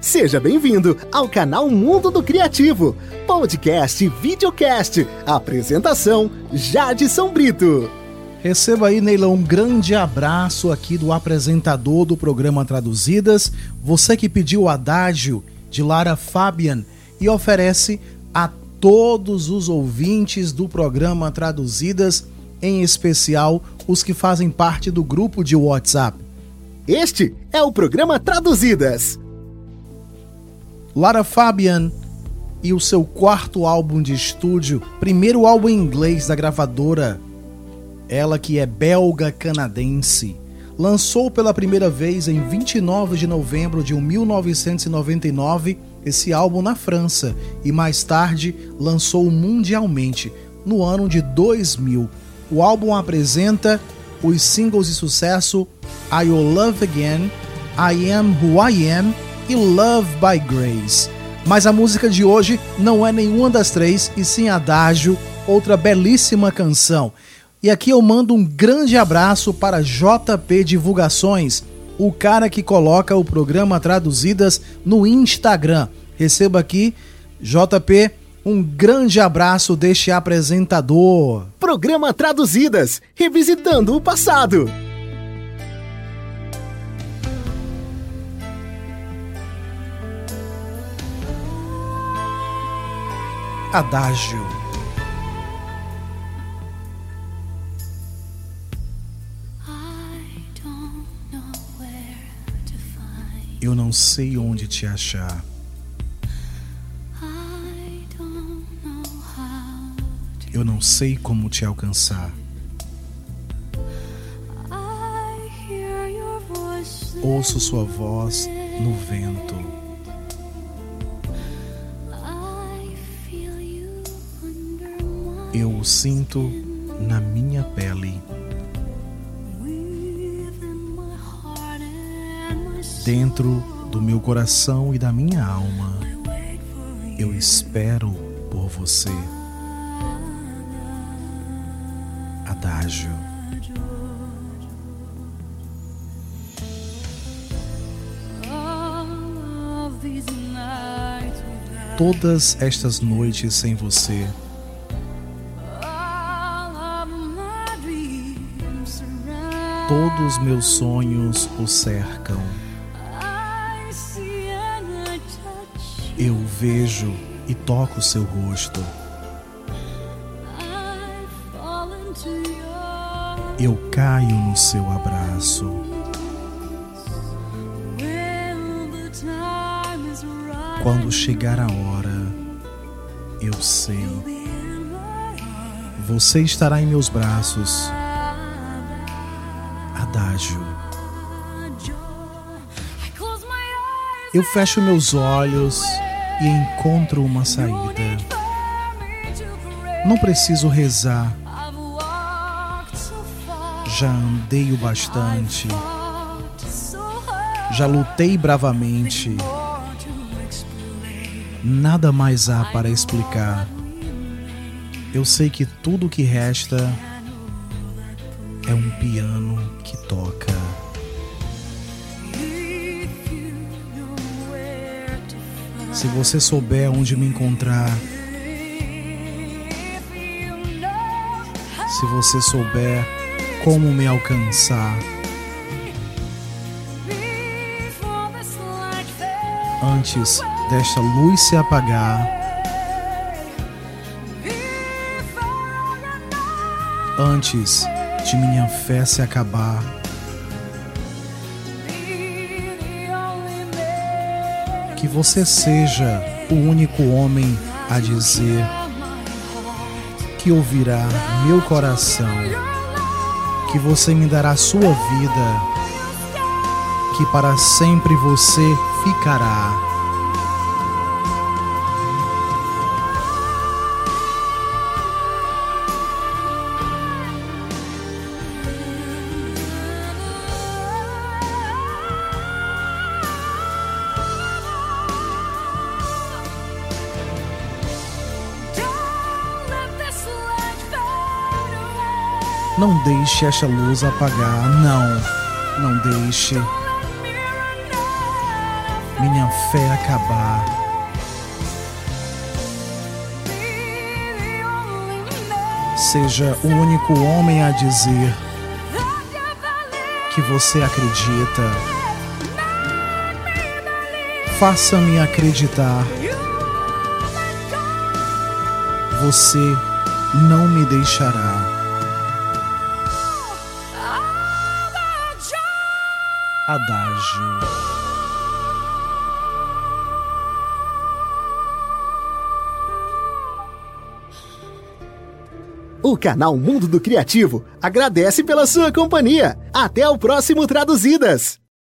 Seja bem-vindo ao canal Mundo do Criativo, podcast e videocast. Apresentação: Jadson Brito. Receba aí, Neila, um grande abraço aqui do apresentador do programa Traduzidas, você que pediu o adágio de Lara Fabian e oferece a todos os ouvintes do programa Traduzidas, em especial os que fazem parte do grupo de WhatsApp. Este é o programa Traduzidas. Lara Fabian e o seu quarto álbum de estúdio, primeiro álbum em inglês da gravadora, ela que é belga-canadense, lançou pela primeira vez em 29 de novembro de 1999 esse álbum na França e mais tarde lançou mundialmente no ano de 2000. O álbum apresenta os singles de sucesso I Will Love Again, I Am Who I Am e Love by Grace. Mas a música de hoje não é nenhuma das três, e sim Adágio, outra belíssima canção. E aqui eu mando um grande abraço para JP Divulgações, o cara que coloca o programa Traduzidas no Instagram. Receba aqui, JP, um grande abraço deste apresentador. Programa Traduzidas, revisitando o passado. Adágio. Eu não sei onde te achar. Eu não sei como te alcançar. Ouço sua voz no vento. Eu o sinto na minha pele. Dentro do meu coração e da minha alma, eu espero por você. Adágio. Todas estas noites sem você todos meus sonhos o cercam. Eu vejo e toco seu rosto. Eu caio no seu abraço. Quando chegar a hora, eu sei. Você estará em meus braços adágio. Eu fecho meus olhos e encontro uma saída. Não preciso rezar. Já andei o bastante. Já lutei bravamente. Nada mais há para explicar. Eu sei que tudo que resta é um piano que toca. Se você souber onde me encontrar, se você souber como me alcançar, antes desta luz se apagar, antes de minha fé se acabar. Que você seja o único homem a dizer que ouvirá meu coração, que você me dará sua vida, que para sempre você ficará. Não deixe esta luz apagar, não, não deixe. minha fé acabar. Seja o único homem a dizer que você acredita. Faça-me acreditar. Você não me deixará. Adágio. O canal Mundo do Criativo agradece pela sua companhia. Até o próximo Traduzidas!